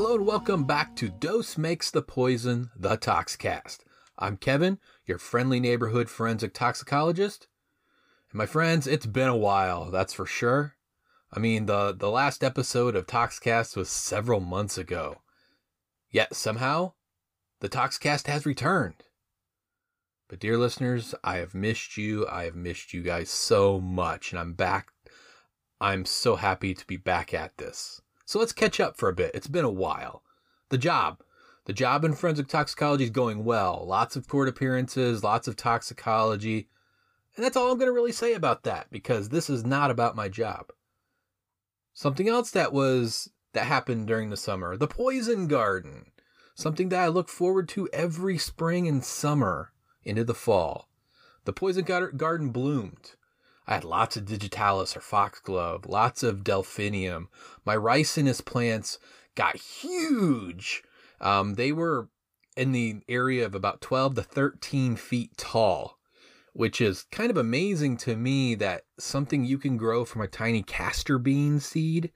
Hello and welcome back to Dose Makes the Poison, the Toxcast. I'm Kevin, your friendly neighborhood forensic toxicologist. And my friends, it's been a while, that's for sure. I mean, the, the last episode of Toxcast was several months ago. Yet somehow, the Toxcast has returned. But dear listeners, I have missed you. I have missed you guys so much and I'm back. I'm so happy to be back at this. So let's catch up for a bit. It's been a while. The job. The job in forensic toxicology is going well. Lots of court appearances, lots of toxicology. And that's all I'm going to really say about that because this is not about my job. Something else that was, that happened during the summer. The poison garden. Something that I look forward to every spring and summer into the fall. The poison garden bloomed. I had lots of digitalis or foxglove, lots of delphinium. My ricinus plants got huge. Um, they were in the area of about 12 to 13 feet tall, which is kind of amazing to me that something you can grow from a tiny castor bean seed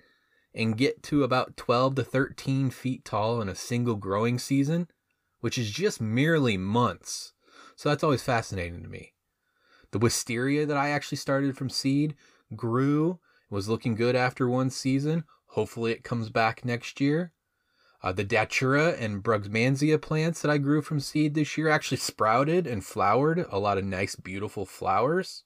and get to about 12 to 13 feet tall in a single growing season, which is just merely months. So that's always fascinating to me. The wisteria that I actually started from seed grew, was looking good after one season. Hopefully it comes back next year. Uh, the datura and brugmansia plants that I grew from seed this year actually sprouted and flowered a lot of nice, beautiful flowers.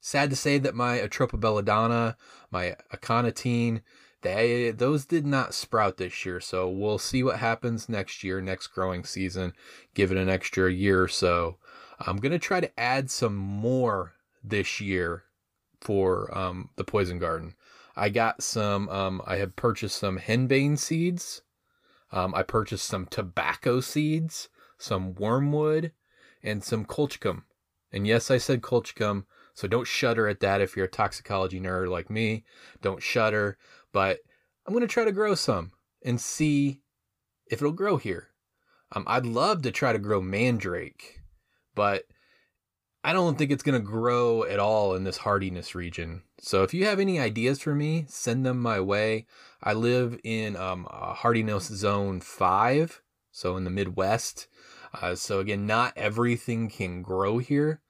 Sad to say that my Atropa belladonna, my aconitine, they, those did not sprout this year. So we'll see what happens next year, next growing season. Give it an extra year or so. I'm going to try to add some more this year for um, the poison garden. I got some, um, I have purchased some henbane seeds. Um, I purchased some tobacco seeds, some wormwood, and some colchicum. And yes, I said colchicum, so don't shudder at that if you're a toxicology nerd like me. Don't shudder, but I'm going to try to grow some and see if it'll grow here. Um, I'd love to try to grow mandrake but I don't think it's going to grow at all in this hardiness region. So if you have any ideas for me, send them my way. I live in um, hardiness zone five, so in the Midwest. Uh, so again, not everything can grow here,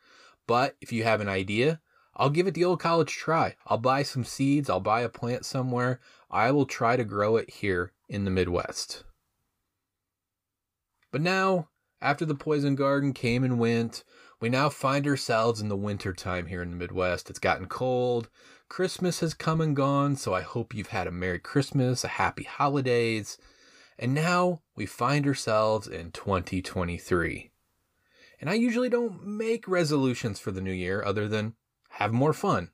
but if you have an idea, I'll give it the old college try. I'll buy some seeds. I'll buy a plant somewhere. I will try to grow it here in the Midwest. But now after the poison garden came and went, we now find ourselves in the winter time here in the Midwest. It's gotten cold. Christmas has come and gone, so I hope you've had a Merry Christmas, a Happy Holidays. And now we find ourselves in 2023. And I usually don't make resolutions for the new year other than have more fun.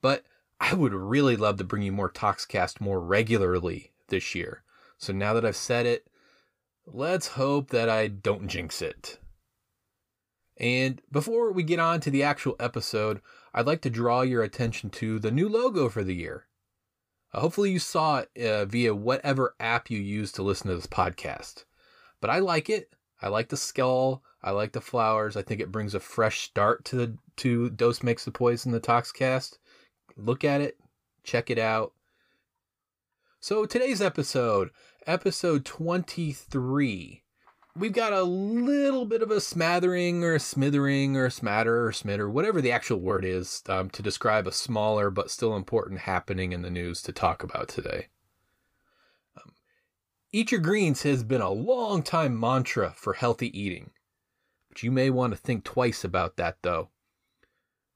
But I would really love to bring you more Toxcast more regularly this year. So now that I've said it, Let's hope that I don't jinx it. And before we get on to the actual episode, I'd like to draw your attention to the new logo for the year. Uh, hopefully, you saw it uh, via whatever app you use to listen to this podcast. But I like it. I like the skull. I like the flowers. I think it brings a fresh start to the to Dose Makes the Poison, the Toxcast. Look at it, check it out. So today's episode, episode 23, we've got a little bit of a smattering or a smithering or a smatter or smitter, whatever the actual word is, um, to describe a smaller but still important happening in the news to talk about today. Um, Eat your greens has been a long time mantra for healthy eating, but you may want to think twice about that though.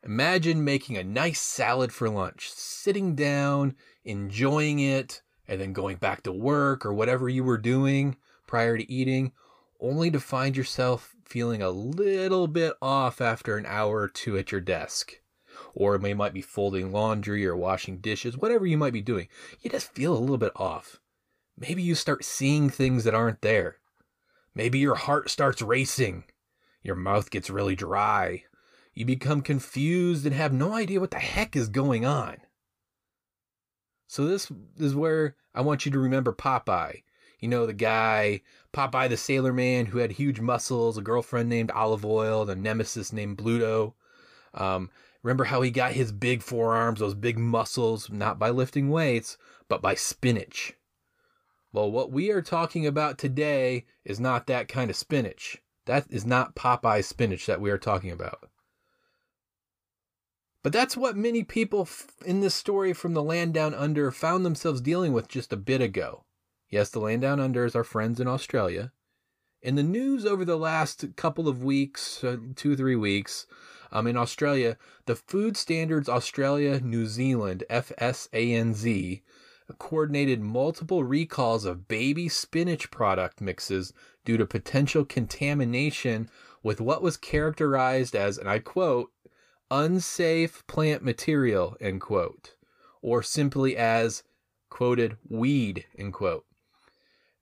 Imagine making a nice salad for lunch, sitting down, enjoying it, and then going back to work or whatever you were doing prior to eating, only to find yourself feeling a little bit off after an hour or two at your desk. Or you might be folding laundry or washing dishes, whatever you might be doing. You just feel a little bit off. Maybe you start seeing things that aren't there. Maybe your heart starts racing. Your mouth gets really dry. You become confused and have no idea what the heck is going on. So this is where I want you to remember Popeye. You know, the guy, Popeye the Sailor Man, who had huge muscles, a girlfriend named Olive Oyl, a nemesis named Bluto. Um, remember how he got his big forearms, those big muscles, not by lifting weights, but by spinach. Well, what we are talking about today is not that kind of spinach. That is not Popeye spinach that we are talking about. But that's what many people in this story from the land down under found themselves dealing with just a bit ago. Yes, the land down under is our friends in Australia. In the news over the last couple of weeks, uh, two three weeks, um, in Australia, the Food Standards Australia New Zealand, FSANZ, coordinated multiple recalls of baby spinach product mixes due to potential contamination with what was characterized as, and I quote, unsafe plant material, end quote, or simply as, quoted, weed, end quote.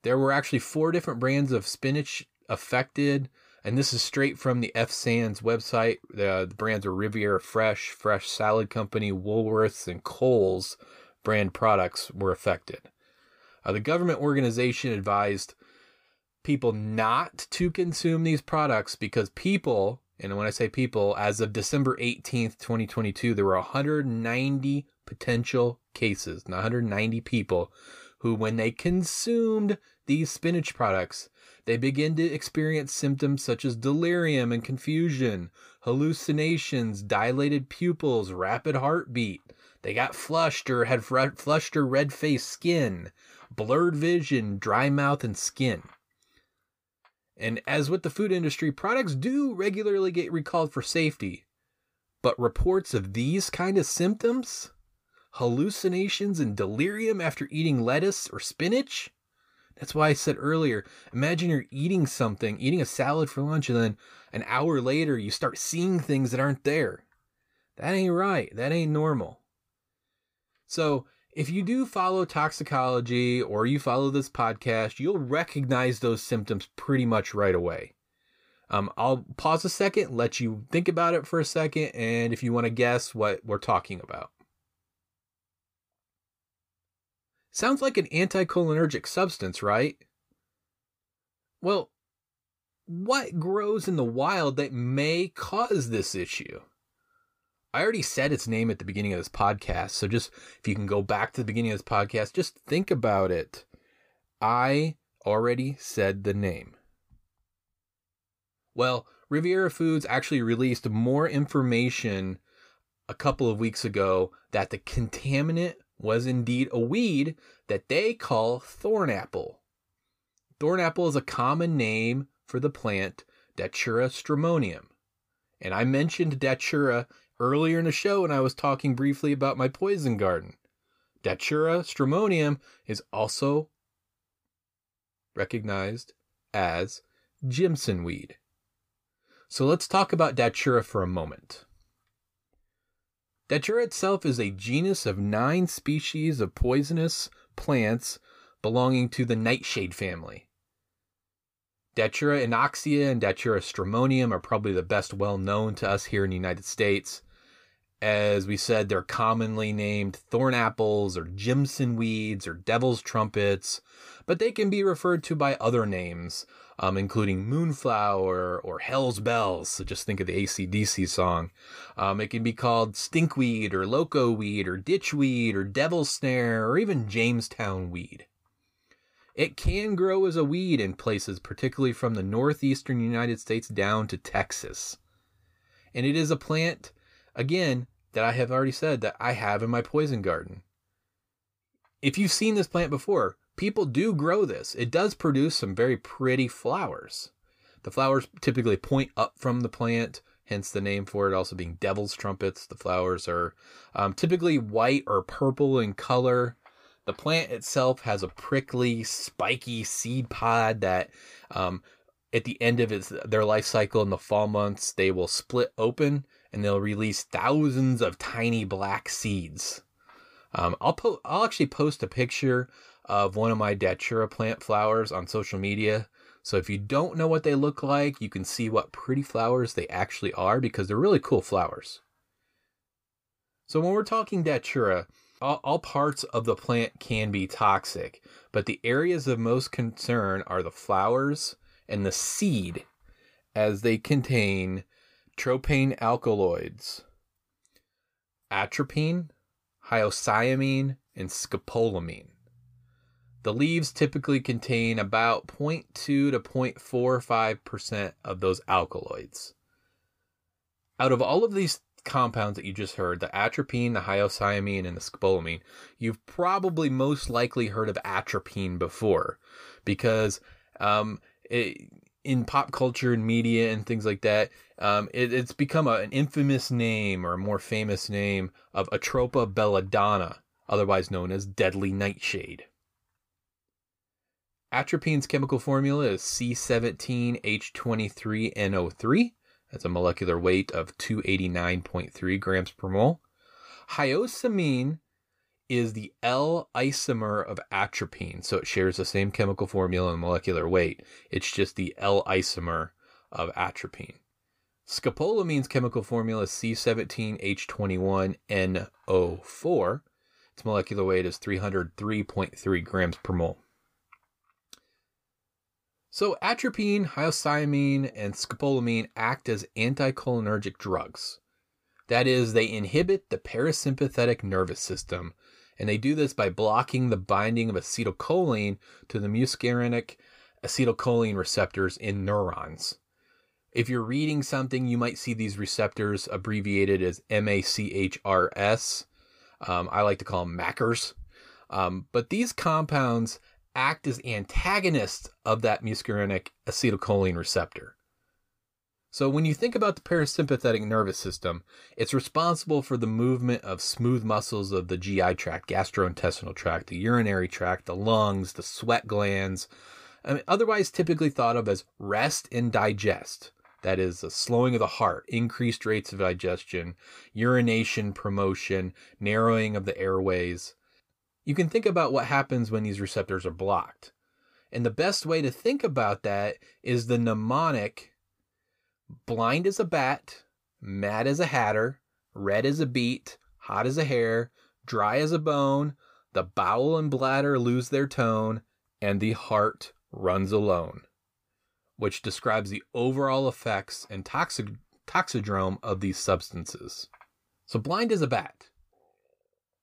There were actually four different brands of spinach affected, and this is straight from the FSANZ website. The, the brands are Riviera Fresh, Fresh Salad Company, Woolworths, and Coles brand products were affected. Uh, the government organization advised people not to consume these products because people, and when I say people, as of December 18th, 2022, there were 190 potential cases, 190 people who, when they consumed these spinach products, they begin to experience symptoms such as delirium and confusion, hallucinations, dilated pupils, rapid heartbeat, they got flushed or had flushed or red faced skin, blurred vision, dry mouth, and skin. And as with the food industry, products do regularly get recalled for safety. But reports of these kind of symptoms, hallucinations and delirium after eating lettuce or spinach, that's why I said earlier, imagine you're eating something, eating a salad for lunch, and then an hour later you start seeing things that aren't there. That ain't right. That ain't normal. So, if you do follow toxicology or you follow this podcast, you'll recognize those symptoms pretty much right away. Um, I'll pause a second, let you think about it for a second, and if you want to guess what we're talking about. Sounds like an anticholinergic substance, right? Well, what grows in the wild that may cause this issue? I already said its name at the beginning of this podcast. So just if you can go back to the beginning of this podcast, just think about it. I already said the name. Well, Riviera Foods actually released more information a couple of weeks ago that the contaminant was indeed a weed that they call thornapple. Thornapple is a common name for the plant Datura stramonium. And I mentioned Datura earlier in the show when I was talking briefly about my poison garden. Datura stramonium is also recognized as Jimson weed. So let's talk about Datura for a moment. Datura itself is a genus of nine species of poisonous plants belonging to the nightshade family. Datura inoxia and Datura stramonium are probably the best well known to us here in the United States. As we said, they're commonly named thorn apples or Jimson weeds or devil's trumpets, but they can be referred to by other names, um, including moonflower or hell's bells. So just think of the ACDC song. Um, it can be called stinkweed or loco weed or ditchweed or devil's snare or even Jamestown weed. It can grow as a weed in places, particularly from the northeastern United States down to Texas. And it is a plant, again, that I have already said that I have in my poison garden. If you've seen this plant before, people do grow this. It does produce some very pretty flowers. The flowers typically point up from the plant, hence the name for it also being devil's trumpets. The flowers are um, typically white or purple in color. The plant itself has a prickly, spiky seed pod that um, at the end of its, their life cycle in the fall months, they will split open and they'll release thousands of tiny black seeds. Um, I'll po- I'll actually post a picture of one of my Datura plant flowers on social media. So if you don't know what they look like, you can see what pretty flowers they actually are because they're really cool flowers. So when we're talking Datura, all, all parts of the plant can be toxic, but the areas of most concern are the flowers and the seed as they contain tropane alkaloids, atropine, hyoscyamine, and scopolamine. The leaves typically contain about 0.2 to 0.45% of those alkaloids. Out of all of these compounds that you just heard, the atropine, the hyoscyamine, and the scopolamine, you've probably most likely heard of atropine before because um, it, in pop culture and media and things like that, um, it, it's become a, an infamous name or a more famous name of Atropa belladonna, otherwise known as deadly nightshade. Atropine's chemical formula is C17H23NO3. That's a molecular weight of 289.3 grams per mole. Hyoscyamine is the L isomer of atropine, so it shares the same chemical formula and molecular weight. It's just the L isomer of atropine. Scopolamine's chemical formula is C17H21NO4. Its molecular weight is 303.3 grams per mole. So, atropine, hyoscyamine, and scopolamine act as anticholinergic drugs. That is, they inhibit the parasympathetic nervous system, and they do this by blocking the binding of acetylcholine to the muscarinic acetylcholine receptors in neurons. If you're reading something, you might see these receptors abbreviated as MACHRS. Um, I like to call them MACRS. Um, but these compounds act as antagonists of that muscarinic acetylcholine receptor. So, when you think about the parasympathetic nervous system, it's responsible for the movement of smooth muscles of the GI tract, gastrointestinal tract, the urinary tract, the lungs, the sweat glands, I mean, otherwise typically thought of as rest and digest. That is, a slowing of the heart, increased rates of digestion, urination promotion, narrowing of the airways. You can think about what happens when these receptors are blocked. And the best way to think about that is the mnemonic blind as a bat, mad as a hatter, red as a beet, hot as a hare, dry as a bone, the bowel and bladder lose their tone, and the heart runs alone, which describes the overall effects and toxic, toxidrome of these substances. So, blind as a bat.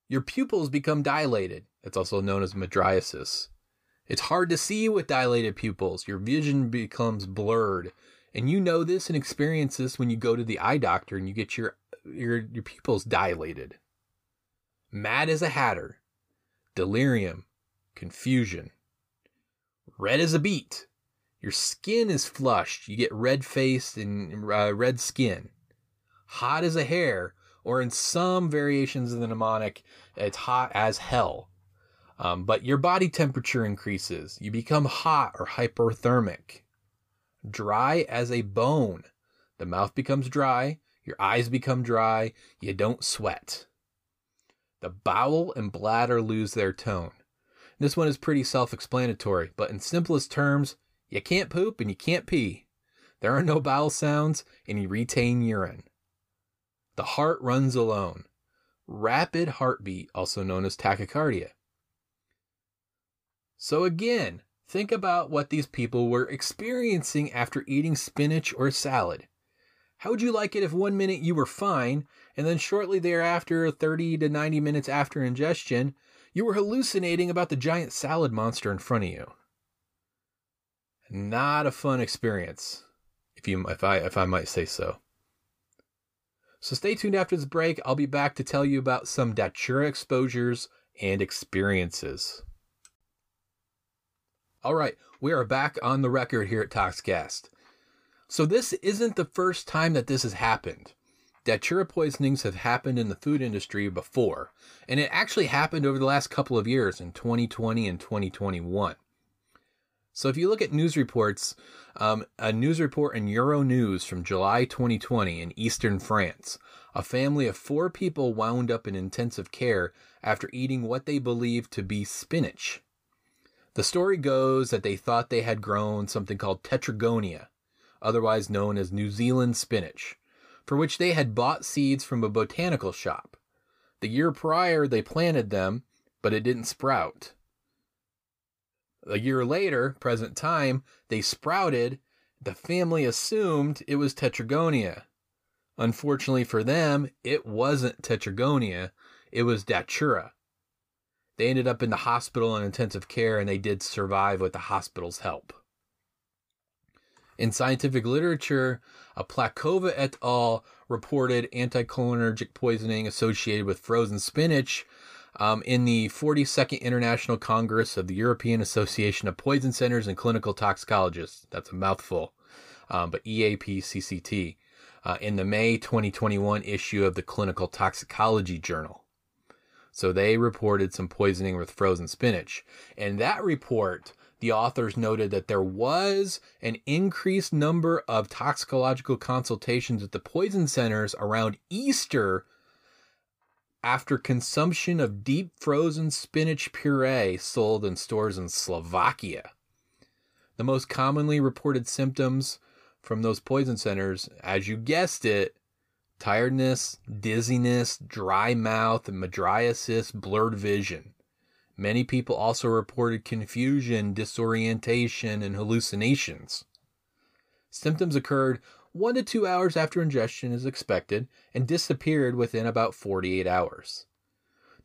Your pupils become dilated. It's also known as mydriasis. It's hard to see with dilated pupils. Your vision becomes blurred. And you know this and experience this when you go to the eye doctor and you get your your, your pupils dilated. Mad as a hatter. Delirium. Confusion. Red as a beet. Your skin is flushed. You get red faced and uh, red skin. Hot as a hare or in some variations of the mnemonic, it's hot as hell. Um, but your body temperature increases. You become hot or hyperthermic. Dry as a bone. The mouth becomes dry. Your eyes become dry. You don't sweat. The bowel and bladder lose their tone. This one is pretty self explanatory, but in simplest terms, you can't poop and you can't pee. There are no bowel sounds, and you retain urine. The heart runs alone. Rapid heartbeat, also known as tachycardia. So, again, think about what these people were experiencing after eating spinach or salad. How would you like it if one minute you were fine, and then shortly thereafter, 30 to 90 minutes after ingestion, you were hallucinating about the giant salad monster in front of you? Not a fun experience, if you if I if I might say so. So stay tuned after this break. I'll be back to tell you about some Datura exposures and experiences. All right, we are back on the record here at Toxcast. So this isn't the first time that this has happened. Datura poisonings have happened in the food industry before, and it actually happened over the last couple of years in 2020 and 2021. So if you look at news reports, um, a news report in Euronews from July 2020 in eastern France, a family of four people wound up in intensive care after eating what they believed to be spinach. The story goes that they thought they had grown something called tetragonia, otherwise known as New Zealand spinach, for which they had bought seeds from a botanical shop. The year prior, they planted them, but it didn't sprout. A year later, present time, they sprouted. The family assumed it was Tetragonia. Unfortunately for them, it wasn't Tetragonia, it was Datura. They ended up in the hospital in intensive care and they did survive with the hospital's help. In scientific literature, a Plakova et al. reported anticholinergic poisoning associated with frozen spinach um, in the 42nd International Congress of the European Association of Poison Centers and Clinical Toxicologists. That's a mouthful, um, but EAPCCT, uh, in the May 2021 issue of the Clinical Toxicology Journal. So they reported some poisoning with frozen spinach. And that report the authors noted that there was an increased number of toxicological consultations at the poison centers around Easter after consumption of deep frozen spinach puree sold in stores in Slovakia. The most commonly reported symptoms from those poison centers, as you guessed it, tiredness, dizziness, dry mouth, mydriasis, blurred vision. Many people also reported confusion, disorientation, and hallucinations. Symptoms occurred one to two hours after ingestion is expected and disappeared within about 48 hours.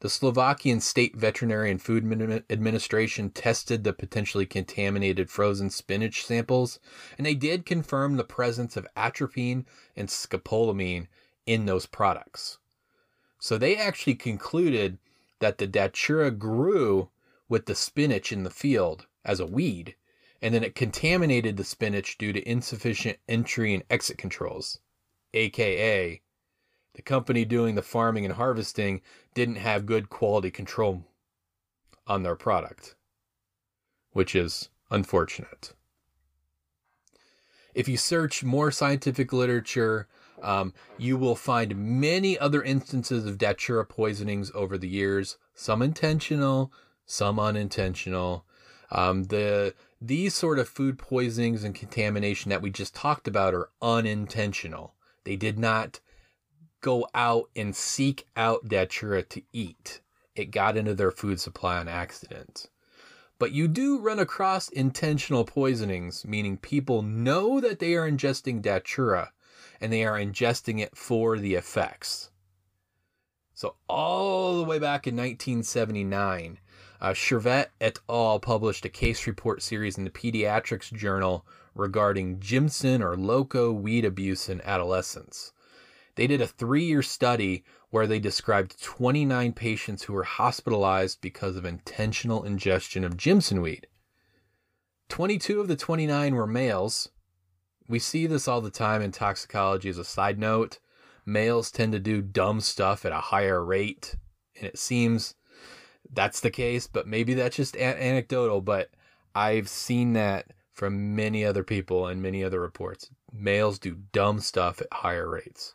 The Slovakian State Veterinary and Food Administration tested the potentially contaminated frozen spinach samples, and they did confirm the presence of atropine and scopolamine in those products. So they actually concluded that the datura grew with the spinach in the field as a weed, and then it contaminated the spinach due to insufficient entry and exit controls, aka the company doing the farming and harvesting didn't have good quality control on their product, which is unfortunate. If you search more scientific literature um, you will find many other instances of datura poisonings over the years, some intentional, some unintentional. Um, the these sort of food poisonings and contamination that we just talked about are unintentional. They did not go out and seek out datura to eat. It got into their food supply on accident. But you do run across intentional poisonings, meaning people know that they are ingesting datura, and they are ingesting it for the effects. So, all the way back in 1979, uh, et al. published a case report series in the Pediatrics Journal regarding Jimson or loco weed abuse in adolescents. They did a three year study where they described 29 patients who were hospitalized because of intentional ingestion of Jimson weed. 22 of the 29 were males, we see this all the time in toxicology as a side note. Males tend to do dumb stuff at a higher rate, and it seems that's the case, but maybe that's just a- anecdotal, but I've seen that from many other people and many other reports. Males do dumb stuff at higher rates.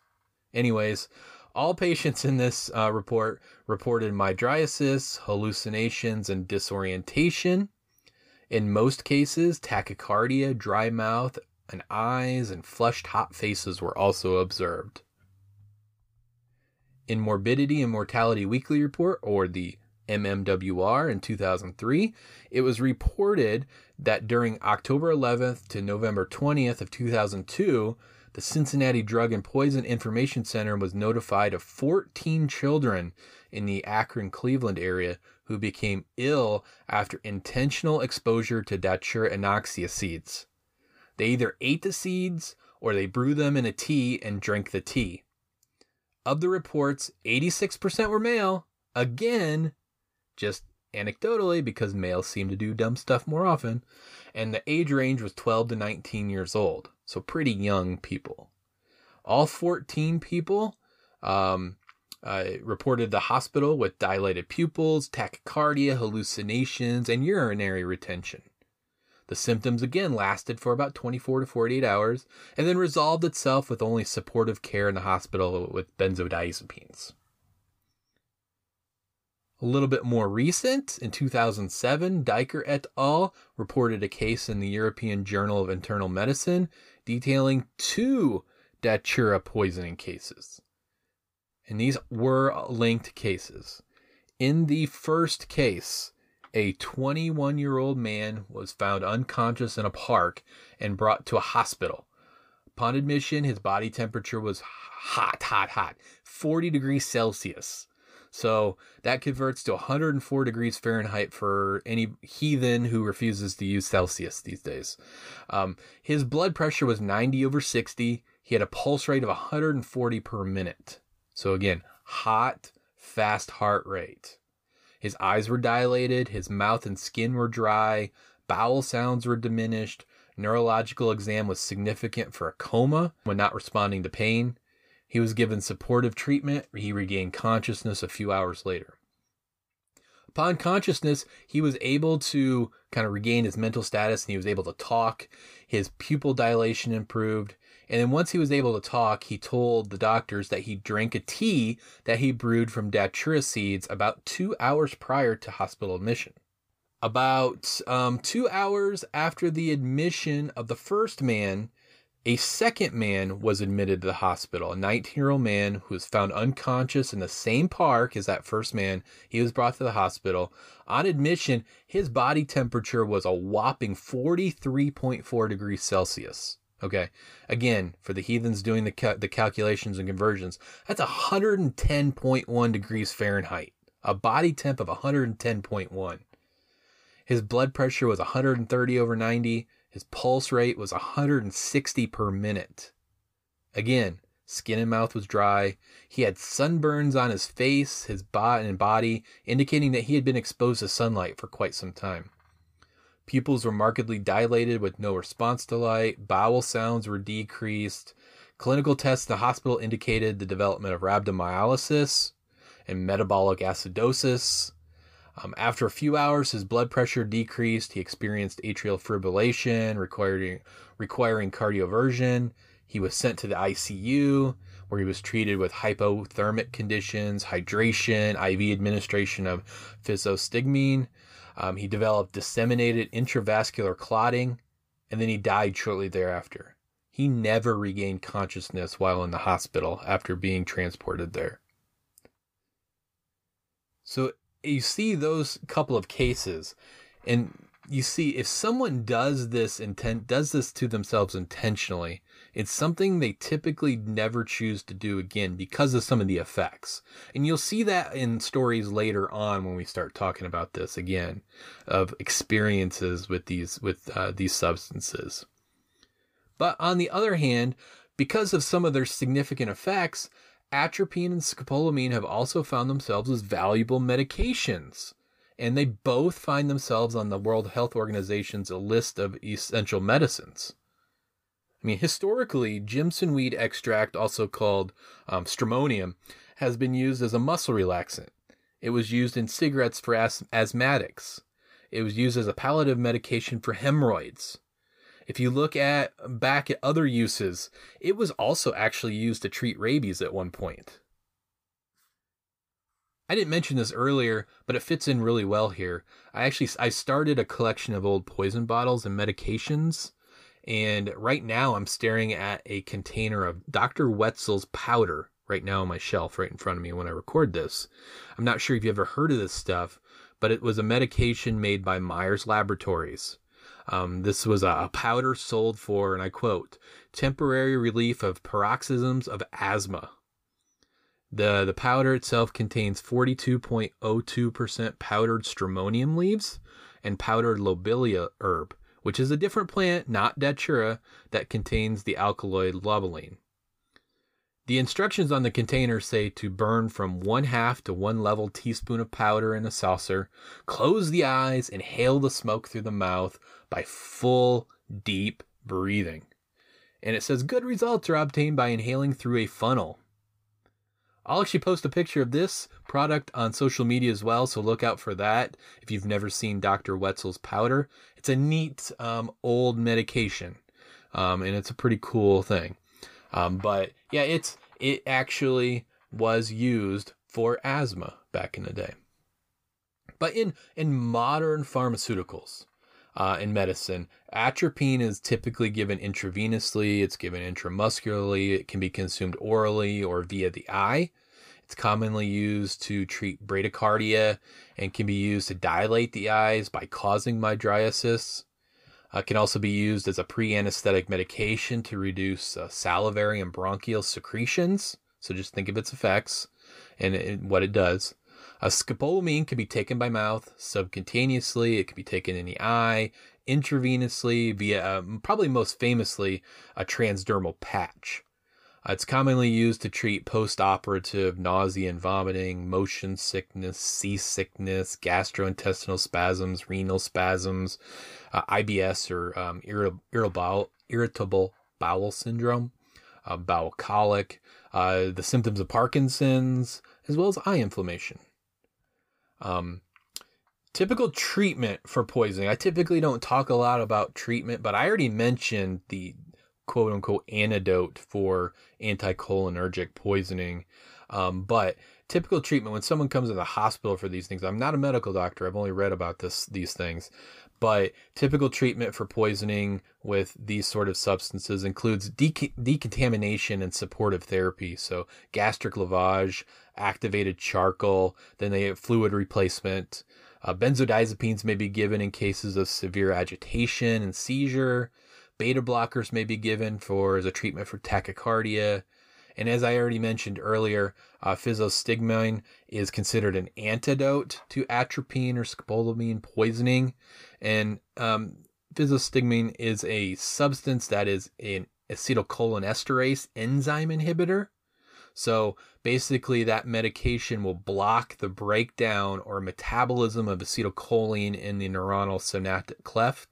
Anyways, all patients in this uh, report reported mydriasis, hallucinations, and disorientation. In most cases, tachycardia, dry mouth, and eyes and flushed hot faces were also observed. In Morbidity and Mortality Weekly Report, or the MMWR in 2003, it was reported that during October 11th to November 20th of 2002, the Cincinnati Drug and Poison Information Center was notified of 14 children in the Akron Cleveland area who became ill after intentional exposure to Datura inoxia seeds. They either ate the seeds or they brew them in a tea and drink the tea. Of the reports, 86% were male. Again, just anecdotally, because males seem to do dumb stuff more often. And the age range was 12 to 19 years old. So pretty young people. All 14 people um, uh, reported the hospital with dilated pupils, tachycardia, hallucinations, and urinary retention. The symptoms again lasted for about 24 to 48 hours and then resolved itself with only supportive care in the hospital with benzodiazepines. A little bit more recent, in 2007, Diker et al. reported a case in the European Journal of Internal Medicine detailing two datura poisoning cases. And these were linked cases. In the first case, a 21 year old man was found unconscious in a park and brought to a hospital. Upon admission, his body temperature was hot, hot, hot 40 degrees Celsius. So that converts to 104 degrees Fahrenheit for any heathen who refuses to use Celsius these days. Um, his blood pressure was 90 over 60. He had a pulse rate of 140 per minute. So again, hot, fast heart rate. His eyes were dilated, his mouth and skin were dry, bowel sounds were diminished, neurological exam was significant for a coma when not responding to pain. He was given supportive treatment. He regained consciousness a few hours later. Upon consciousness, he was able to kind of regain his mental status and he was able to talk. His pupil dilation improved. And then once he was able to talk, he told the doctors that he drank a tea that he brewed from datura seeds about two hours prior to hospital admission. About um, two hours after the admission of the first man, a second man was admitted to the hospital, a 19 year old man who was found unconscious in the same park as that first man. He was brought to the hospital. On admission, his body temperature was a whopping 43.4 degrees Celsius. Okay. Again, for the heathens doing the, ca- the calculations and conversions, that's 110.1 degrees Fahrenheit. A body temp of 110.1. His blood pressure was 130 over 90. His pulse rate was 160 per minute. Again, skin and mouth was dry. He had sunburns on his face, his body and body, indicating that he had been exposed to sunlight for quite some time. Pupils were markedly dilated with no response to light. Bowel sounds were decreased. Clinical tests in the hospital indicated the development of rhabdomyolysis and metabolic acidosis. Um, after a few hours, his blood pressure decreased. He experienced atrial fibrillation, requiring, requiring cardioversion. He was sent to the ICU, where he was treated with hypothermic conditions, hydration, IV administration of physostigmine. Um, he developed disseminated intravascular clotting, and then he died shortly thereafter. He never regained consciousness while in the hospital after being transported there. So you see those couple of cases and you see if someone does this intent does this to themselves intentionally it's something they typically never choose to do again because of some of the effects and you'll see that in stories later on when we start talking about this again of experiences with these with uh, these substances but on the other hand because of some of their significant effects atropine and scopolamine have also found themselves as valuable medications. And they both find themselves on the World Health Organization's list of essential medicines. I mean, historically, Jimson weed extract, also called um, stramonium, has been used as a muscle relaxant. It was used in cigarettes for as- asthmatics. It was used as a palliative medication for hemorrhoids. If you look at back at other uses, it was also actually used to treat rabies at one point. I didn't mention this earlier, but it fits in really well here. I actually I started a collection of old poison bottles and medications, and right now I'm staring at a container of Dr. Wetzel's powder right now on my shelf right in front of me when I record this. I'm not sure if you ever heard of this stuff, but it was a medication made by Myers Laboratories. Um, this was a powder sold for, and I quote, temporary relief of paroxysms of asthma. The, the powder itself contains 42.02% powdered stramonium leaves and powdered lobelia herb, which is a different plant, not datura, that contains the alkaloid lobeline. The instructions on the container say to burn from one half to one level teaspoon of powder in a saucer, close the eyes, inhale the smoke through the mouth by full, deep breathing. And it says good results are obtained by inhaling through a funnel. I'll actually post a picture of this product on social media as well, so look out for that if you've never seen Dr. Wetzel's powder. It's a neat um, old medication, um, and it's a pretty cool thing. Um, but yeah, it's it actually was used for asthma back in the day. But in in modern pharmaceuticals, uh, in medicine, atropine is typically given intravenously. It's given intramuscularly. It can be consumed orally or via the eye. It's commonly used to treat bradycardia and can be used to dilate the eyes by causing mydriasis. Uh, can also be used as a pre-anesthetic medication to reduce uh, salivary and bronchial secretions. So just think of its effects. and it, what it does. A scopolamine can be taken by mouth, subcutaneously. It can be taken in the eye, intravenously, via um, probably most famously a transdermal patch. Uh, it's commonly used to treat post-operative nausea and vomiting, motion sickness, seasickness, gastrointestinal spasms, renal spasms, uh, IBS or um, irritable, irritable bowel syndrome, uh, bowel colic, uh, the symptoms of Parkinson's, as well as eye inflammation. Um, typical treatment for poisoning. I typically don't talk a lot about treatment, but I already mentioned the quote unquote antidote for anticholinergic poisoning. Um, but typical treatment when someone comes to the hospital for these things, I'm not a medical doctor. I've only read about this these things. But typical treatment for poisoning with these sort of substances includes de- decontamination and supportive therapy. So gastric lavage, activated charcoal, then they have fluid replacement. Uh, benzodiazepines may be given in cases of severe agitation and seizure. Beta blockers may be given for as a treatment for tachycardia. And as I already mentioned earlier, uh, physostigmine is considered an antidote to atropine or scopolamine poisoning. And um, physostigmine is a substance that is an acetylcholinesterase enzyme inhibitor. So basically, that medication will block the breakdown or metabolism of acetylcholine in the neuronal synaptic cleft.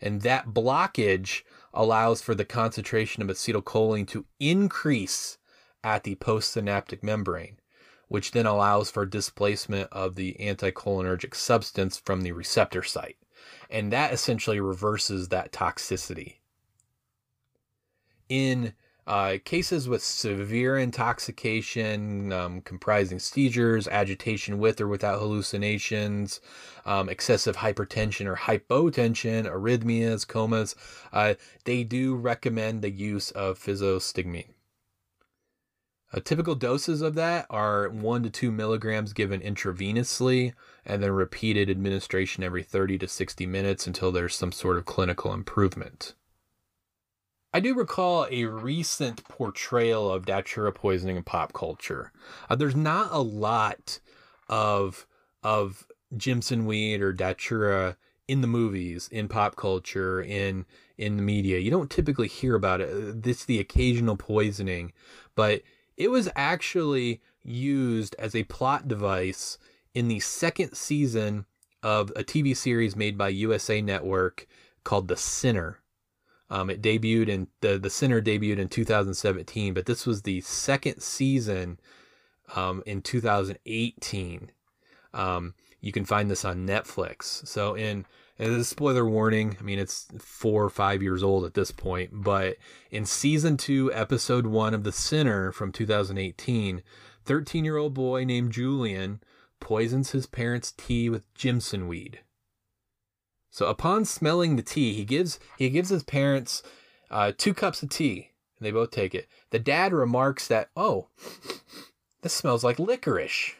And that blockage allows for the concentration of acetylcholine to increase at the postsynaptic membrane, which then allows for displacement of the anticholinergic substance from the receptor site. And that essentially reverses that toxicity. In uh, cases with severe intoxication, um, comprising seizures, agitation with or without hallucinations, um, excessive hypertension or hypotension, arrhythmias, comas, uh, they do recommend the use of physostigmine. Uh, typical doses of that are 1 to 2 milligrams given intravenously and then repeated administration every 30 to 60 minutes until there's some sort of clinical improvement. I do recall a recent portrayal of datura poisoning in pop culture. Uh, there's not a lot of of Jimson weed or datura in the movies, in pop culture, in in the media. You don't typically hear about it. This the occasional poisoning, but it was actually used as a plot device in the second season of a TV series made by USA Network called The Sinner. Um, it debuted in the the Sinner debuted in 2017, but this was the second season um, in 2018. Um, you can find this on Netflix. So in and this is spoiler warning. I mean, it's four or five years old at this point, but in season two, episode one of The Sinner from 2018, 13 year old boy named Julian poisons his parents' tea with Jimson weed. So upon smelling the tea, he gives he gives his parents uh, two cups of tea, and they both take it. The dad remarks that, "Oh, this smells like licorice."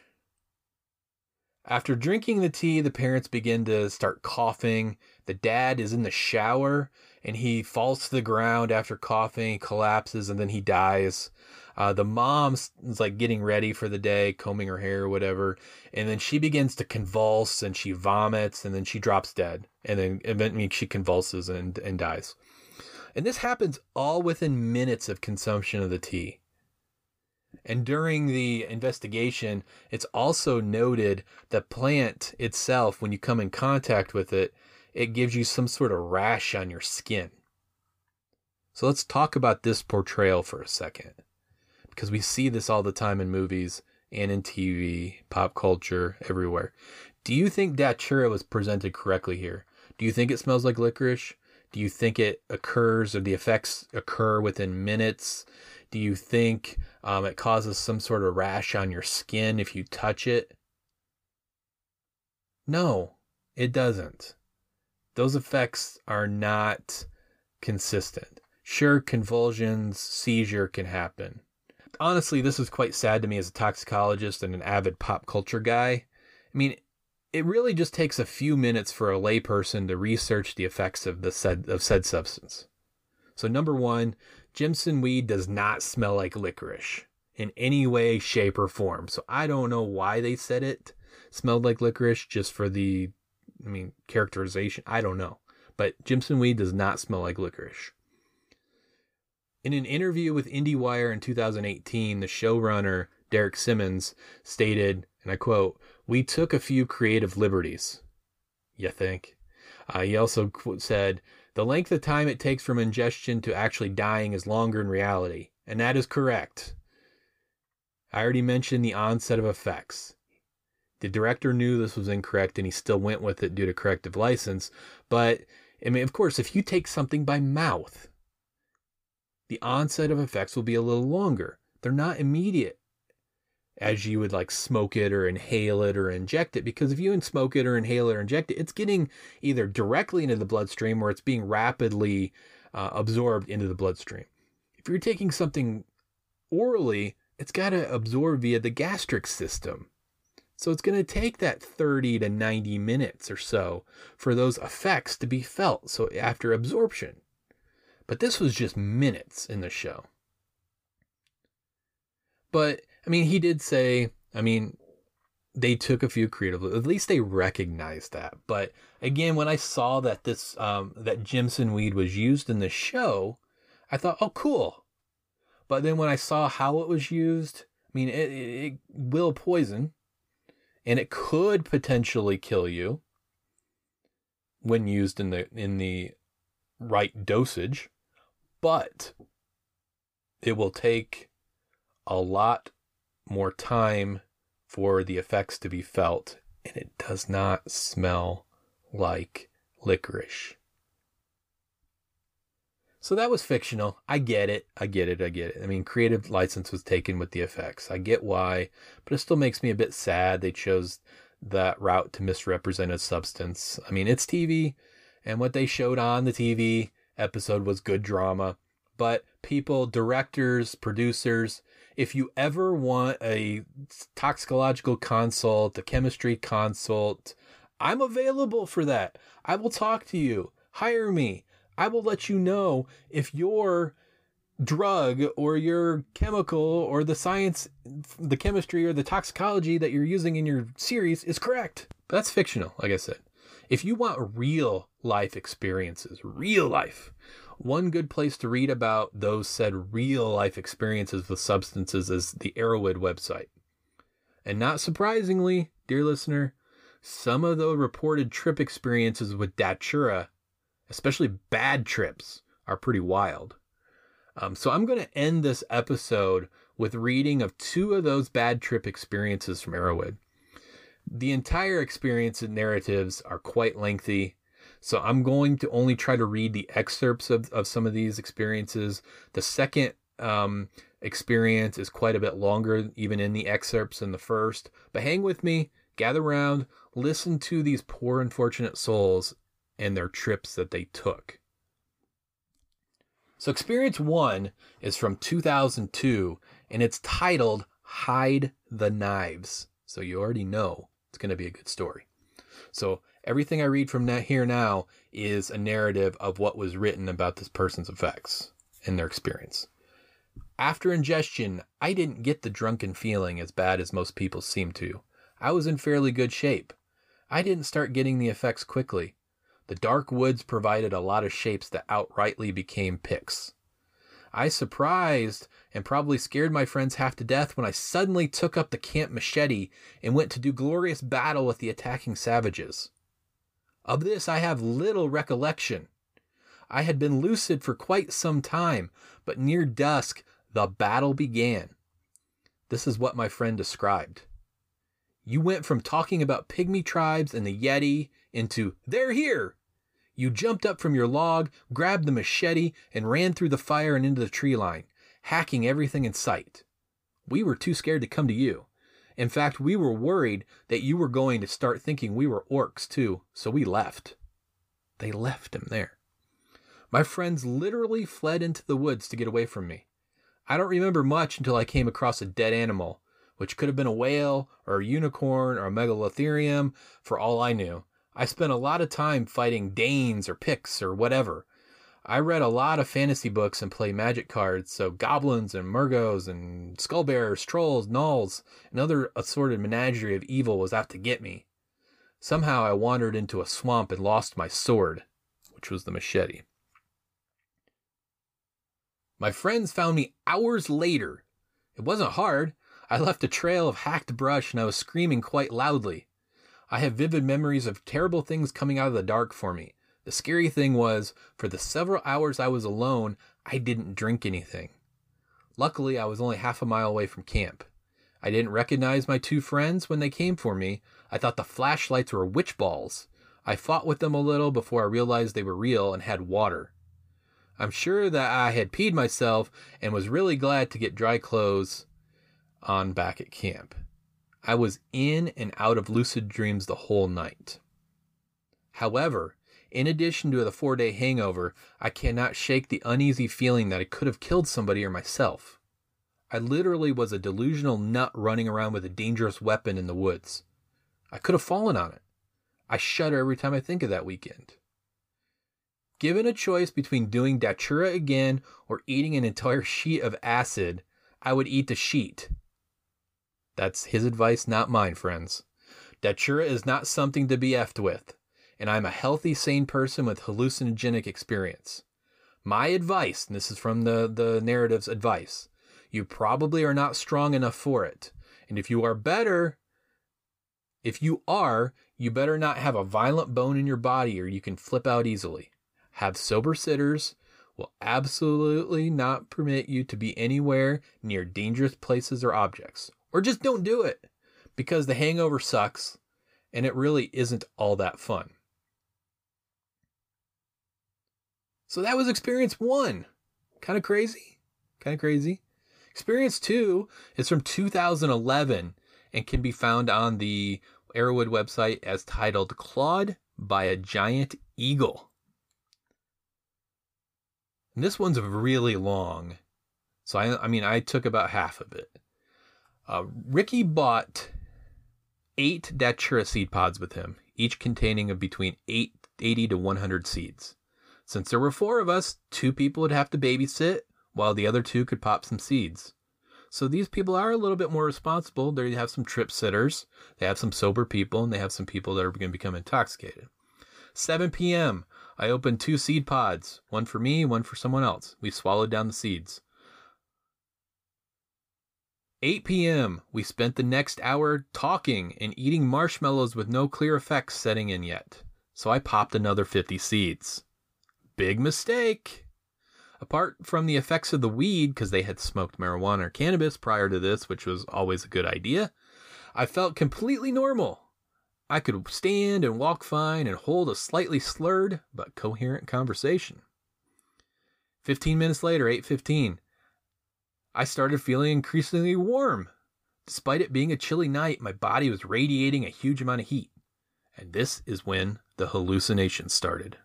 After drinking the tea, the parents begin to start coughing. The dad is in the shower and he falls to the ground after coughing, collapses, and then he dies. Uh, the mom's like getting ready for the day, combing her hair or whatever, and then she begins to convulse and she vomits and then she drops dead, and then eventually she convulses and and dies. And this happens all within minutes of consumption of the tea. And during the investigation, it's also noted that plant itself, when you come in contact with it, it gives you some sort of rash on your skin. So let's talk about this portrayal for a second. Because we see this all the time in movies and in TV, pop culture, everywhere. Do you think Datura was presented correctly here? Do you think it smells like licorice? Do you think it occurs or the effects occur within minutes? Do you think um, it causes some sort of rash on your skin if you touch it? No, it doesn't those effects are not consistent. Sure, convulsions, seizure can happen. Honestly, this is quite sad to me as a toxicologist and an avid pop culture guy. I mean, it really just takes a few minutes for a layperson to research the effects of the said of said substance. So number one, Jimson weed does not smell like licorice. in any way, shape, or form. So I don't know why they said it smelled like licorice just for the, I mean, characterization. I don't know. But Jimson weed does not smell like licorice. In an interview with IndieWire in 2018, the showrunner, Derek Simmons, stated, and I quote, We took a few creative liberties. You think? Uh, he also said, The length of time it takes from ingestion to actually dying is longer in reality. And that is correct. I already mentioned the onset of effects. The director knew this was incorrect and he still went with it due to corrective license. But, I mean, of course, if you take something by mouth, the onset of effects will be a little longer. They're not immediate as you would like smoke it or inhale it or inject it. Because if you smoke it or inhale it or inject it, it's getting either directly into the bloodstream or it's being rapidly uh, absorbed into the bloodstream. If you're taking something orally, it's got to absorb via the gastric system. So it's going to take that 30 to 90 minutes or so for those effects to be felt. So after absorption. But this was just minutes in the show. But I mean, he did say, I mean, they took a few creative, at least they recognized that. But again, when I saw that this, um, that Jimson weed was used in the show, I thought, oh, cool. But then when I saw how it was used, I mean, it, it, it will poison and it could potentially kill you when used in the in the right dosage but it will take a lot more time for the effects to be felt and it does not smell like licorice so that was fictional. I get it. I get it. I get it. I mean, creative license was taken with the effects. I get why, but it still makes me a bit sad they chose that route to misrepresent a substance. I mean, it's TV, and what they showed on the TV episode was good drama. But people, directors, producers, if you ever want a toxicological consult, a chemistry consult, I'm available for that. I will talk to you. Hire me. I will let you know if your drug or your chemical or the science, the chemistry or the toxicology that you're using in your series is correct. But that's fictional, like I said. If you want real life experiences, real life, one good place to read about those said real life experiences with substances is the Erowid website. And not surprisingly, dear listener, some of the reported trip experiences with Datura especially bad trips, are pretty wild. Um, so I'm going to end this episode with reading of two of those bad trip experiences from Erowid. The entire experience and narratives are quite lengthy, so I'm going to only try to read the excerpts of, of some of these experiences. The second um, experience is quite a bit longer, even in the excerpts than the first. But hang with me, gather around, listen to these poor, unfortunate souls and their trips that they took. So, experience one is from 2002 and it's titled Hide the Knives. So, you already know it's going to be a good story. So, everything I read from here now is a narrative of what was written about this person's effects and their experience. After ingestion, I didn't get the drunken feeling as bad as most people seem to. I was in fairly good shape. I didn't start getting the effects quickly. The dark woods provided a lot of shapes that outrightly became Picts. I surprised and probably scared my friends half to death when I suddenly took up the camp machete and went to do glorious battle with the attacking savages. Of this I have little recollection. I had been lucid for quite some time, but near dusk the battle began. This is what my friend described. You went from talking about pygmy tribes and the Yeti into, they're here, you jumped up from your log, grabbed the machete, and ran through the fire and into the tree line, hacking everything in sight. We were too scared to come to you. In fact, we were worried that you were going to start thinking we were orcs too, so we left. They left him there. My friends literally fled into the woods to get away from me. I don't remember much until I came across a dead animal, which could have been a whale or a unicorn or a megalotherium for all I knew. I spent a lot of time fighting Danes or Picts or whatever. I read a lot of fantasy books and play magic cards, so goblins and murgos and skullbearers, trolls, gnolls, and other assorted menagerie of evil was out to get me. Somehow I wandered into a swamp and lost my sword, which was the machete. My friends found me hours later. It wasn't hard. I left a trail of hacked brush and I was screaming quite loudly. I have vivid memories of terrible things coming out of the dark for me. The scary thing was, for the several hours I was alone, I didn't drink anything. Luckily, I was only half a mile away from camp. I didn't recognize my two friends when they came for me. I thought the flashlights were witch balls. I fought with them a little before I realized they were real and had water. I'm sure that I had peed myself and was really glad to get dry clothes on back at camp. I was in and out of lucid dreams the whole night. However, in addition to the four day hangover, I cannot shake the uneasy feeling that I could have killed somebody or myself. I literally was a delusional nut running around with a dangerous weapon in the woods. I could have fallen on it. I shudder every time I think of that weekend. Given a choice between doing Datura again or eating an entire sheet of acid, I would eat the sheet. That's his advice, not mine, friends. Datura is not something to be effed with, and I'm a healthy, sane person with hallucinogenic experience. My advice, and this is from the, the narrative's advice, you probably are not strong enough for it. And if you are better, if you are, you better not have a violent bone in your body or you can flip out easily have sober sitters, will absolutely not permit you to be anywhere near dangerous places or objects. Or just don't do it because the hangover sucks and it really isn't all that fun. So that was experience one. Kind of crazy. Kind of crazy. Experience two is from 2011 and can be found on the Erowid website as titled Clawed by a Giant Eagle. And this one's really long. So I, I mean, I took about half of it. Uh, Ricky bought eight Datura seed pods with him, each containing of between eight, 80 to 100 seeds. Since there were four of us, two people would have to babysit, while the other two could pop some seeds. So these people are a little bit more responsible. They have some trip sitters, they have some sober people, and they have some people that are going to become intoxicated. 7 p.m. I opened two seed pods, one for me, one for someone else. We swallowed down the seeds. 8 p.m. We spent the next hour talking and eating marshmallows with no clear effects setting in yet. So I popped another 50 seeds. Big mistake. Apart from the effects of the weed, because they had smoked marijuana or cannabis prior to this, which was always a good idea, I felt completely normal. I could stand and walk fine and hold a slightly slurred but coherent conversation. 15 minutes later, 8:15, I started feeling increasingly warm. Despite it being a chilly night, my body was radiating a huge amount of heat. And this is when the hallucinations started.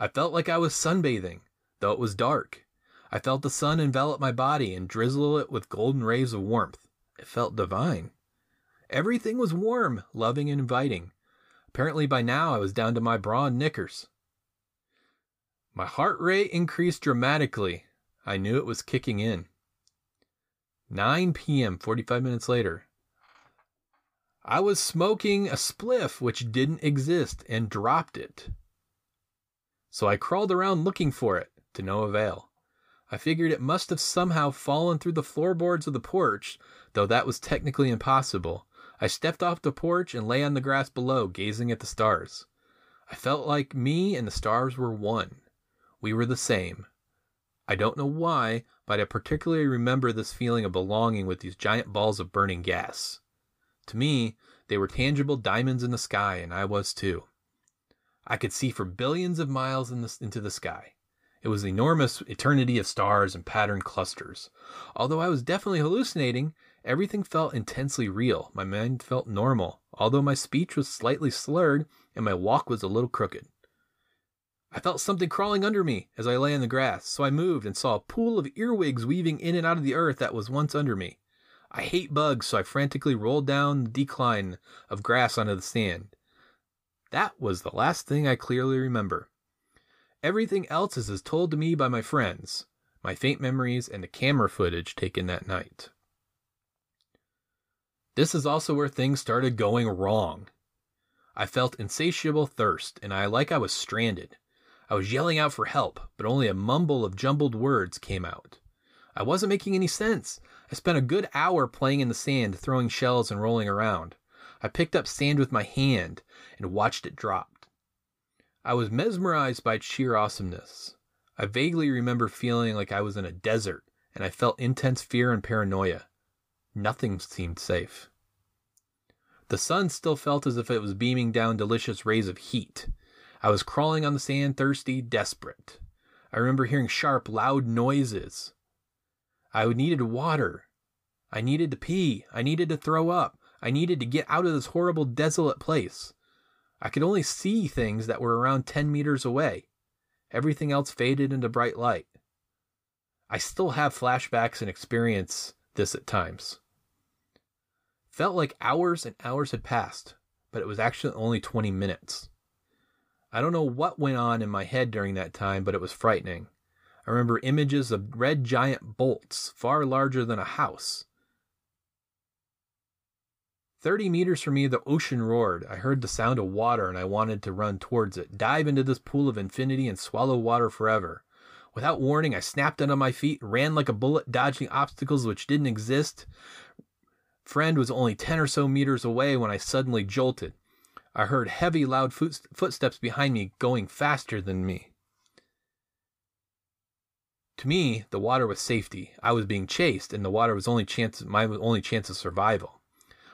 I felt like I was sunbathing, though it was dark. I felt the sun envelop my body and drizzle it with golden rays of warmth. It felt divine. Everything was warm, loving, and inviting. Apparently, by now, I was down to my bra and knickers. My heart rate increased dramatically. I knew it was kicking in. 9 p.m., 45 minutes later. I was smoking a spliff which didn't exist and dropped it. So I crawled around looking for it, to no avail. I figured it must have somehow fallen through the floorboards of the porch, though that was technically impossible, I stepped off the porch and lay on the grass below, gazing at the stars. I felt like me and the stars were one. We were the same. I don't know why, but I particularly remember this feeling of belonging with these giant balls of burning gas. To me, they were tangible diamonds in the sky, and I was too. I could see for billions of miles in the, into the sky. It was an enormous eternity of stars and patterned clusters. Although I was definitely hallucinating, Everything felt intensely real. My mind felt normal, although my speech was slightly slurred and my walk was a little crooked. I felt something crawling under me as I lay in the grass, so I moved and saw a pool of earwigs weaving in and out of the earth that was once under me. I hate bugs, so I frantically rolled down the decline of grass onto the sand. That was the last thing I clearly remember. Everything else is as told to me by my friends, my faint memories, and the camera footage taken that night. This is also where things started going wrong. I felt insatiable thirst, and I like I was stranded. I was yelling out for help, but only a mumble of jumbled words came out. I wasn't making any sense. I spent a good hour playing in the sand, throwing shells and rolling around. I picked up sand with my hand and watched it drop. I was mesmerized by sheer awesomeness. I vaguely remember feeling like I was in a desert, and I felt intense fear and paranoia. Nothing seemed safe. The sun still felt as if it was beaming down delicious rays of heat. I was crawling on the sand, thirsty, desperate. I remember hearing sharp, loud noises. I needed water. I needed to pee. I needed to throw up. I needed to get out of this horrible, desolate place. I could only see things that were around 10 meters away. Everything else faded into bright light. I still have flashbacks and experience this at times. Felt like hours and hours had passed, but it was actually only 20 minutes. I don't know what went on in my head during that time, but it was frightening. I remember images of red giant bolts, far larger than a house, Thirty meters from me, the ocean roared. I heard the sound of water and I wanted to run towards it, dive into this pool of infinity and swallow water forever. Without warning, I snapped onto my feet, ran like a bullet, dodging obstacles which didn't exist. Friend was only 10 or so meters away when I suddenly jolted. I heard heavy, loud footsteps behind me going faster than me. To me, the water was safety. I was being chased, and the water was only chance my only chance of survival.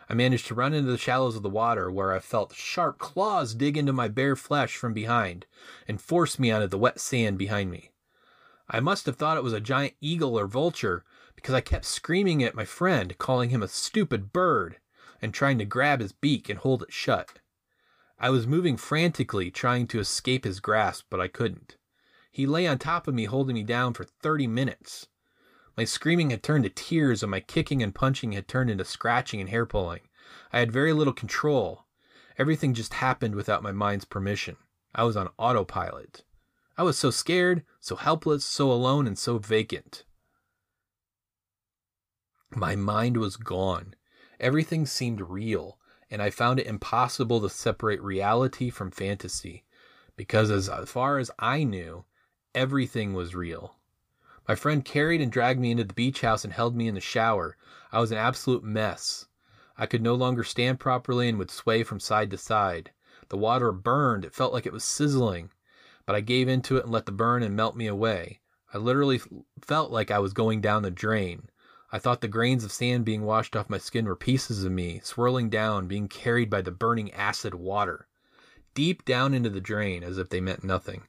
I managed to run into the shallows of the water where I felt sharp claws dig into my bare flesh from behind and force me onto the wet sand behind me. I must have thought it was a giant eagle or vulture because I kept screaming at my friend, calling him a stupid bird, and trying to grab his beak and hold it shut. I was moving frantically, trying to escape his grasp, but I couldn't. He lay on top of me, holding me down for 30 minutes. My screaming had turned to tears, and my kicking and punching had turned into scratching and hair pulling. I had very little control. Everything just happened without my mind's permission. I was on autopilot. I was so scared, so helpless, so alone, and so vacant. My mind was gone. Everything seemed real, and I found it impossible to separate reality from fantasy, because as far as I knew, everything was real. My friend carried and dragged me into the beach house and held me in the shower. I was an absolute mess. I could no longer stand properly and would sway from side to side. The water burned, it felt like it was sizzling, but I gave into it and let the burn and melt me away. I literally felt like I was going down the drain. I thought the grains of sand being washed off my skin were pieces of me, swirling down, being carried by the burning acid water. Deep down into the drain, as if they meant nothing.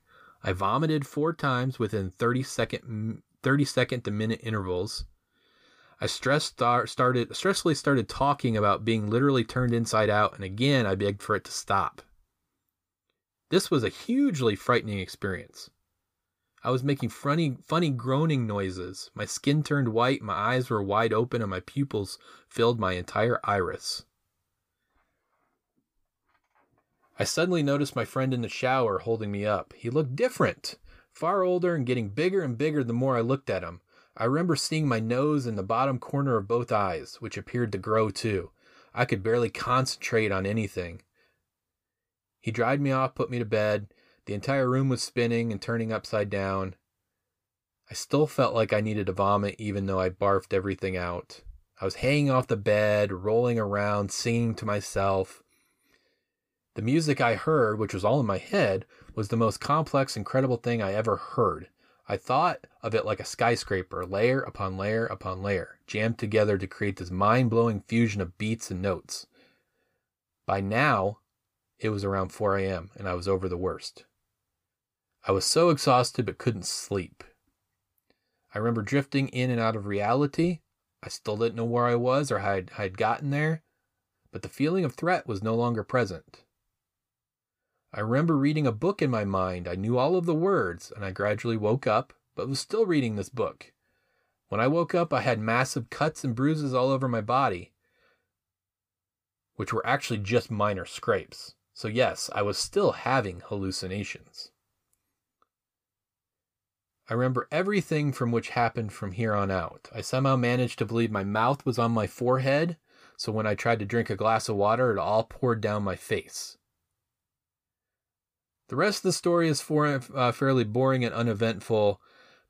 I vomited four times within 30 second 30 second to minute intervals. I stress start, started stressfully started talking about being literally turned inside out, and again I begged for it to stop. This was a hugely frightening experience. I was making funny, funny groaning noises. My skin turned white, my eyes were wide open, and my pupils filled my entire iris. I suddenly noticed my friend in the shower holding me up. He looked different far older and getting bigger and bigger the more I looked at him. I remember seeing my nose and the bottom corner of both eyes, which appeared to grow too. I could barely concentrate on anything. He dried me off, put me to bed. The entire room was spinning and turning upside down. I still felt like I needed to vomit, even though I barfed everything out. I was hanging off the bed, rolling around, singing to myself. The music I heard, which was all in my head, was the most complex, incredible thing I ever heard. I thought of it like a skyscraper, layer upon layer upon layer, jammed together to create this mind blowing fusion of beats and notes. By now, it was around 4 a.m., and I was over the worst. I was so exhausted but couldn't sleep. I remember drifting in and out of reality. I still didn't know where I was or how I'd, how I'd gotten there, but the feeling of threat was no longer present. I remember reading a book in my mind. I knew all of the words, and I gradually woke up, but was still reading this book. When I woke up, I had massive cuts and bruises all over my body, which were actually just minor scrapes. So, yes, I was still having hallucinations. I remember everything from which happened from here on out. I somehow managed to believe my mouth was on my forehead, so when I tried to drink a glass of water, it all poured down my face. The rest of the story is for, uh, fairly boring and uneventful,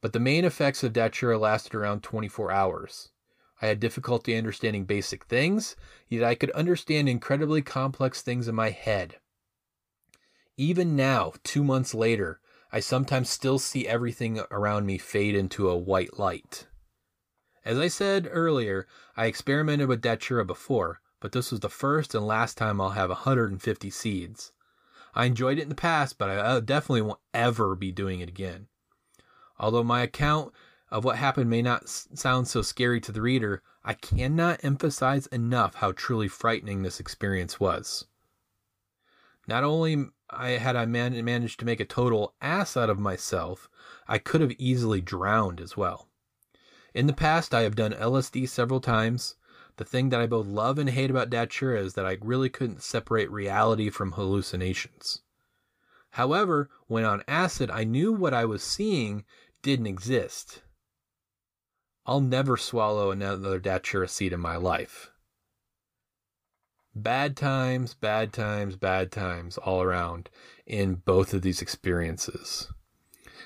but the main effects of Datura lasted around 24 hours. I had difficulty understanding basic things, yet I could understand incredibly complex things in my head. Even now, two months later, I sometimes still see everything around me fade into a white light. As I said earlier, I experimented with Datura before, but this was the first and last time I'll have 150 seeds. I enjoyed it in the past, but I definitely won't ever be doing it again. Although my account of what happened may not sound so scary to the reader, I cannot emphasize enough how truly frightening this experience was. Not only had I man- managed to make a total ass out of myself, I could have easily drowned as well. In the past, I have done LSD several times. The thing that I both love and hate about Datura is that I really couldn't separate reality from hallucinations. However, when on acid, I knew what I was seeing didn't exist. I'll never swallow another Datura seed in my life. Bad times, bad times, bad times all around in both of these experiences.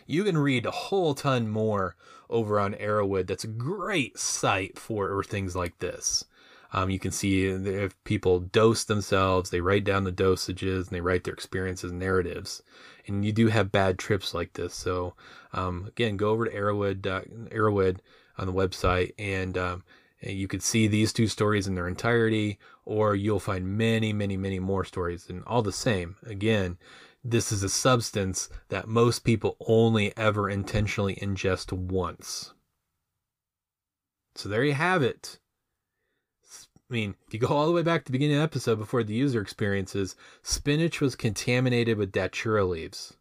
You can read a whole ton more over on Erowid. That's a great site for things like this. Um, you can see if people dose themselves, they write down the dosages and they write their experiences and narratives. And you do have bad trips like this. So, um, again, go over to Erowid, uh, Erowid on the website and, um, you could see these two stories in their entirety, or you'll find many, many, many more stories and all the same. Again, this is a substance that most people only ever intentionally ingest once. So there you have it. I mean, if you go all the way back to the beginning of the episode before the user experiences, spinach was contaminated with datura leaves.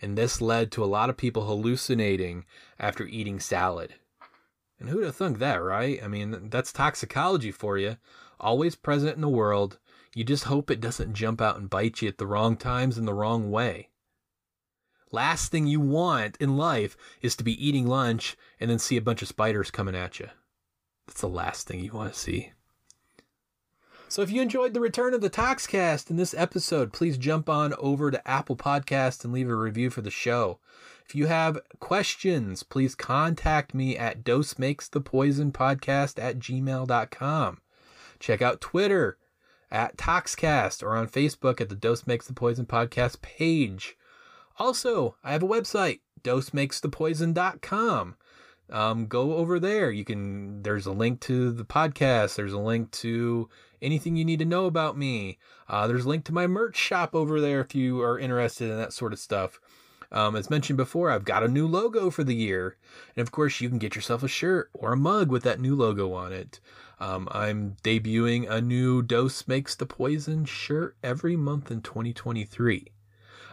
And this led to a lot of people hallucinating after eating salad. And who'd have thunk that, right? I mean, that's toxicology for you. Always present in the world, you just hope it doesn't jump out and bite you at the wrong times in the wrong way. Last thing you want in life is to be eating lunch and then see a bunch of spiders coming at you. That's the last thing you want to see. So if you enjoyed the return of the Toxcast in this episode, please jump on over to Apple Podcast and leave a review for the show. If you have questions, please contact me at dosemakesthepoisonpodcast at gmail.com. Check out Twitter at Toxcast or on Facebook at the Dose Makes the Poison podcast page. Also, I have a website, dosemakesthepoison.com. Um, go over there. You can, there's a link to the podcast. There's a link to anything you need to know about me. Uh, there's a link to my merch shop over there if you are interested in that sort of stuff. Um, as mentioned before, I've got a new logo for the year. And of course, you can get yourself a shirt or a mug with that new logo on it. Um, I'm debuting a new Dose Makes the Poison shirt every month in 2023.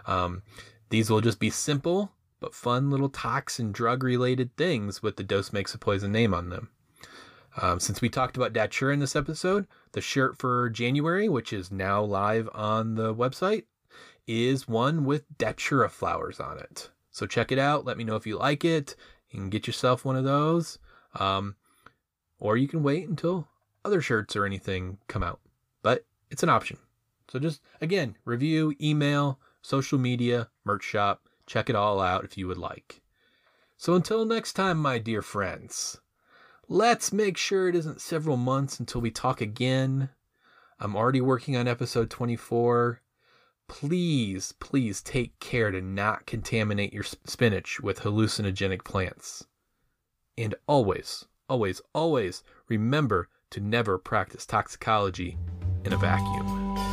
Um, these will just be simple but fun little toxin drug related things with the Dose Makes the Poison name on them. Um, since we talked about Datura in this episode, the shirt for January, which is now live on the website, is one with Datura flowers on it. So check it out. Let me know if you like it. You can get yourself one of those. Um, or you can wait until other shirts or anything come out. But it's an option. So just again, review, email, social media, merch shop, check it all out if you would like. So until next time, my dear friends, let's make sure it isn't several months until we talk again. I'm already working on episode 24. Please, please take care to not contaminate your spinach with hallucinogenic plants. And always, always, always remember to never practice toxicology in a vacuum.